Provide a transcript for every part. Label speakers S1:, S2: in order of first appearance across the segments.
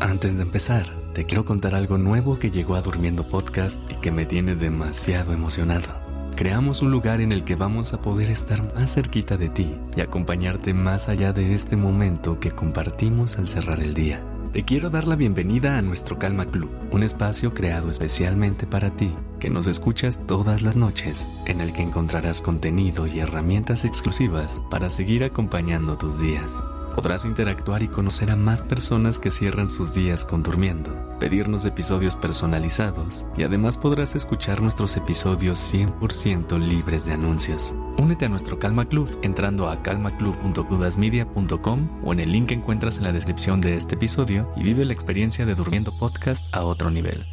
S1: Antes de empezar, te quiero contar algo nuevo que llegó a Durmiendo Podcast y que me tiene demasiado emocionado. Creamos un lugar en el que vamos a poder estar más cerquita de ti y acompañarte más allá de este momento que compartimos al cerrar el día. Te quiero dar la bienvenida a nuestro Calma Club, un espacio creado especialmente para ti, que nos escuchas todas las noches, en el que encontrarás contenido y herramientas exclusivas para seguir acompañando tus días. Podrás interactuar y conocer a más personas que cierran sus días con durmiendo, pedirnos episodios personalizados y además podrás escuchar nuestros episodios 100% libres de anuncios. Únete a nuestro Calma Club entrando a calmaclub.cudasmedia.com o en el link que encuentras en la descripción de este episodio y vive la experiencia de Durmiendo Podcast a otro nivel.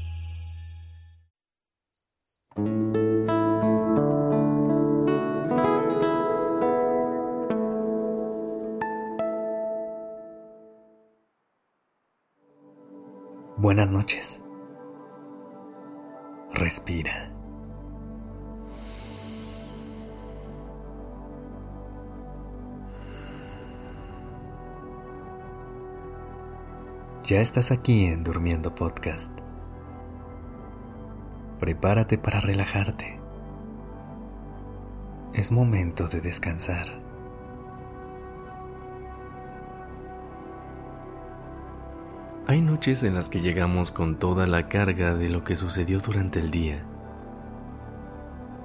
S1: Buenas noches. Respira. Ya estás aquí en Durmiendo Podcast. Prepárate para relajarte. Es momento de descansar. Hay noches en las que llegamos con toda la carga de lo que sucedió durante el día.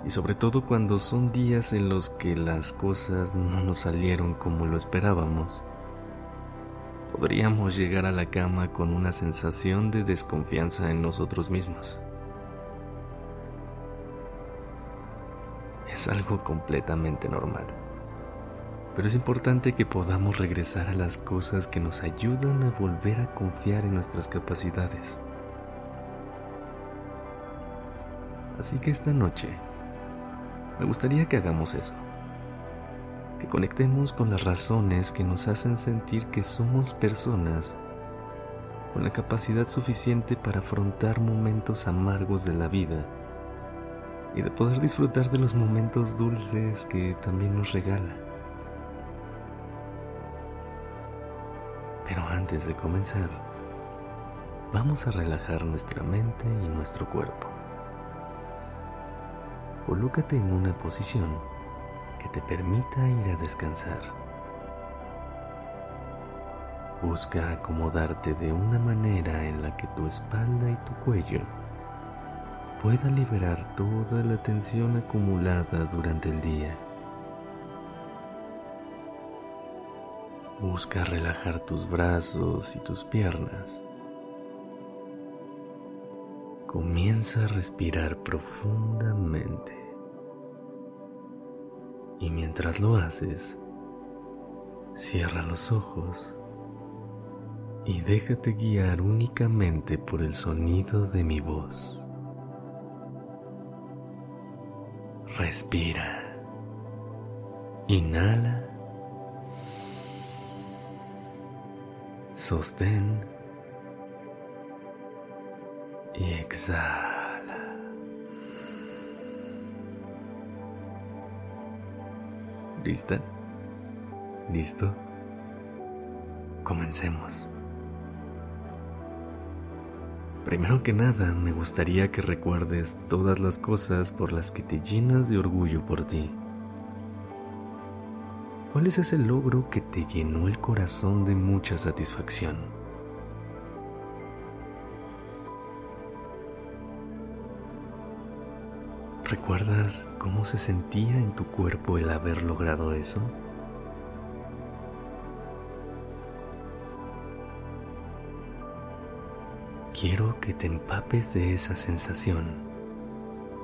S1: Y sobre todo cuando son días en los que las cosas no nos salieron como lo esperábamos. Podríamos llegar a la cama con una sensación de desconfianza en nosotros mismos. Es algo completamente normal pero es importante que podamos regresar a las cosas que nos ayudan a volver a confiar en nuestras capacidades. Así que esta noche me gustaría que hagamos eso, que conectemos con las razones que nos hacen sentir que somos personas con la capacidad suficiente para afrontar momentos amargos de la vida y de poder disfrutar de los momentos dulces que también nos regala. Pero antes de comenzar, vamos a relajar nuestra mente y nuestro cuerpo. Colócate en una posición que te permita ir a descansar. Busca acomodarte de una manera en la que tu espalda y tu cuello puedan liberar toda la tensión acumulada durante el día. Busca relajar tus brazos y tus piernas. Comienza a respirar profundamente. Y mientras lo haces, cierra los ojos y déjate guiar únicamente por el sonido de mi voz. Respira. Inhala. Sostén y exhala. ¿Lista? ¿Listo? Comencemos. Primero que nada, me gustaría que recuerdes todas las cosas por las que te llenas de orgullo por ti. ¿Cuál es ese logro que te llenó el corazón de mucha satisfacción? ¿Recuerdas cómo se sentía en tu cuerpo el haber logrado eso? Quiero que te empapes de esa sensación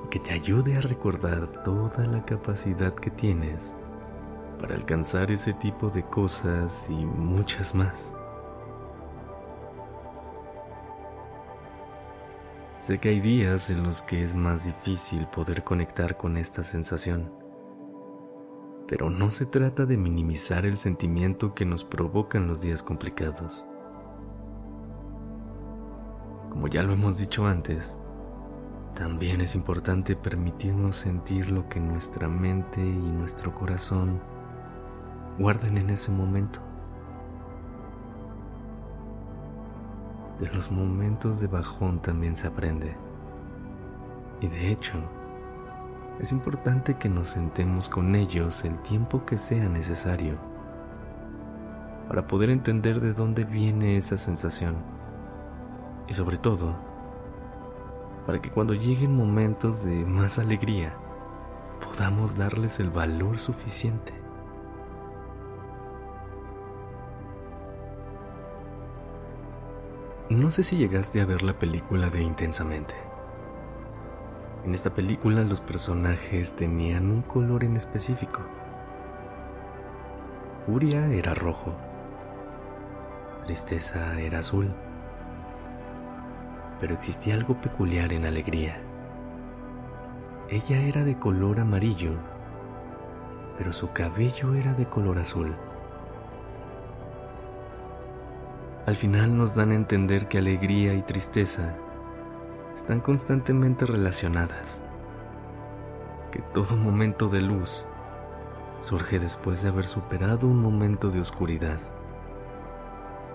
S1: y que te ayude a recordar toda la capacidad que tienes para alcanzar ese tipo de cosas y muchas más. Sé que hay días en los que es más difícil poder conectar con esta sensación, pero no se trata de minimizar el sentimiento que nos provocan los días complicados. Como ya lo hemos dicho antes, también es importante permitirnos sentir lo que nuestra mente y nuestro corazón guarden en ese momento. de los momentos de bajón también se aprende. Y de hecho, es importante que nos sentemos con ellos el tiempo que sea necesario para poder entender de dónde viene esa sensación. Y sobre todo, para que cuando lleguen momentos de más alegría, podamos darles el valor suficiente. No sé si llegaste a ver la película de Intensamente. En esta película los personajes tenían un color en específico. Furia era rojo. Tristeza era azul. Pero existía algo peculiar en alegría. Ella era de color amarillo, pero su cabello era de color azul. Al final nos dan a entender que alegría y tristeza están constantemente relacionadas, que todo momento de luz surge después de haber superado un momento de oscuridad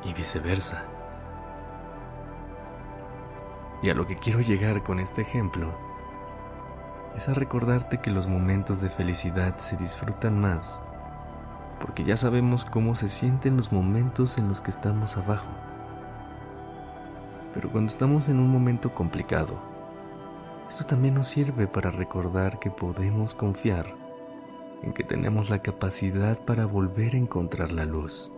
S1: y viceversa. Y a lo que quiero llegar con este ejemplo es a recordarte que los momentos de felicidad se disfrutan más porque ya sabemos cómo se sienten los momentos en los que estamos abajo. Pero cuando estamos en un momento complicado, esto también nos sirve para recordar que podemos confiar en que tenemos la capacidad para volver a encontrar la luz.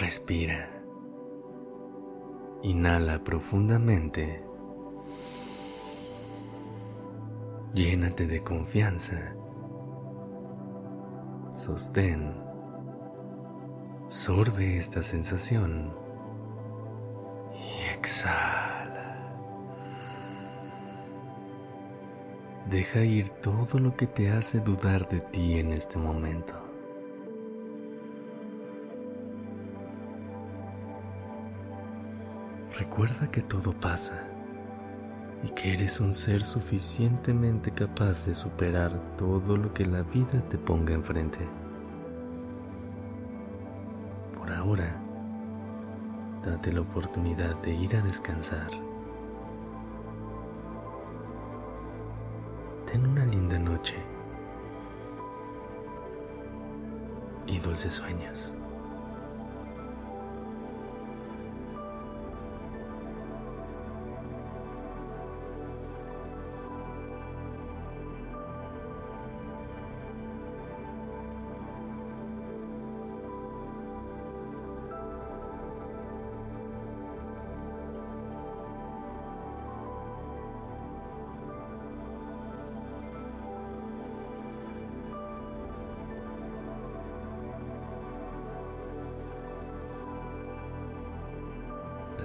S1: Respira. Inhala profundamente. Llénate de confianza. Sostén. Absorbe esta sensación. Y exhala. Deja ir todo lo que te hace dudar de ti en este momento. Recuerda que todo pasa y que eres un ser suficientemente capaz de superar todo lo que la vida te ponga enfrente. Por ahora, date la oportunidad de ir a descansar. Ten una linda noche y dulces sueños.